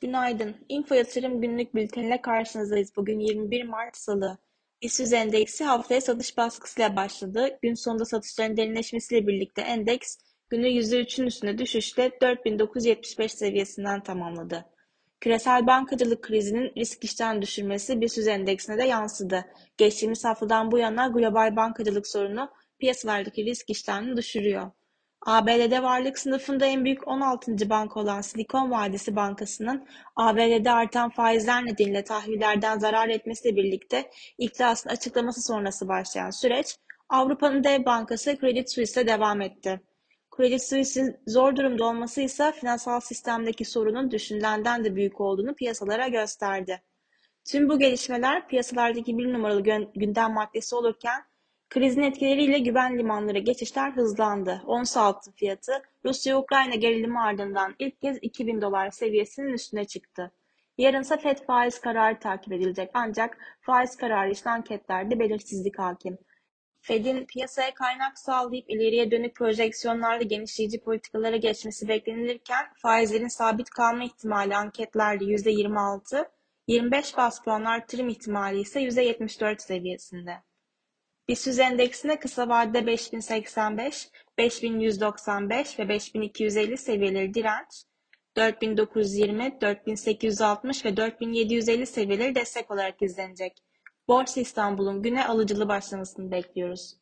Günaydın. Info Yatırım günlük bülteniyle karşınızdayız. Bugün 21 Mart Salı. İşsüz endeksi haftaya satış baskısıyla başladı. Gün sonunda satışların derinleşmesiyle birlikte endeks günü %3'ün üstünde düşüşle 4975 seviyesinden tamamladı. Küresel bankacılık krizinin risk işten düşürmesi BIST endeksine de yansıdı. Geçtiğimiz haftadan bu yana global bankacılık sorunu piyasalardaki risk iştahını düşürüyor. ABD'de varlık sınıfında en büyük 16. banka olan Silikon Vadisi Bankası'nın ABD'de artan faizler nedeniyle tahvillerden zarar etmesiyle birlikte iflasın açıklaması sonrası başlayan süreç Avrupa'nın dev bankası Credit Suisse'le devam etti. Credit Suisse'in zor durumda olması ise finansal sistemdeki sorunun düşünülenden de büyük olduğunu piyasalara gösterdi. Tüm bu gelişmeler piyasalardaki bir numaralı gündem maddesi olurken Krizin etkileriyle güven limanları geçişler hızlandı. Ons altın fiyatı Rusya-Ukrayna gerilimi ardından ilk kez 2000 dolar seviyesinin üstüne çıktı. Yarınsa FED faiz kararı takip edilecek ancak faiz kararı için anketlerde belirsizlik hakim. Fed'in piyasaya kaynak sağlayıp ileriye dönük projeksiyonlarla genişleyici politikalara geçmesi beklenilirken faizlerin sabit kalma ihtimali anketlerde %26, 25 bas puan artırım ihtimali ise %74 seviyesinde. BIST endeksine kısa vadede 5085, 5195 ve 5250 seviyeleri direnç, 4920, 4860 ve 4750 seviyeleri destek olarak izlenecek. Borsa İstanbul'un güne alıcılı başlamasını bekliyoruz.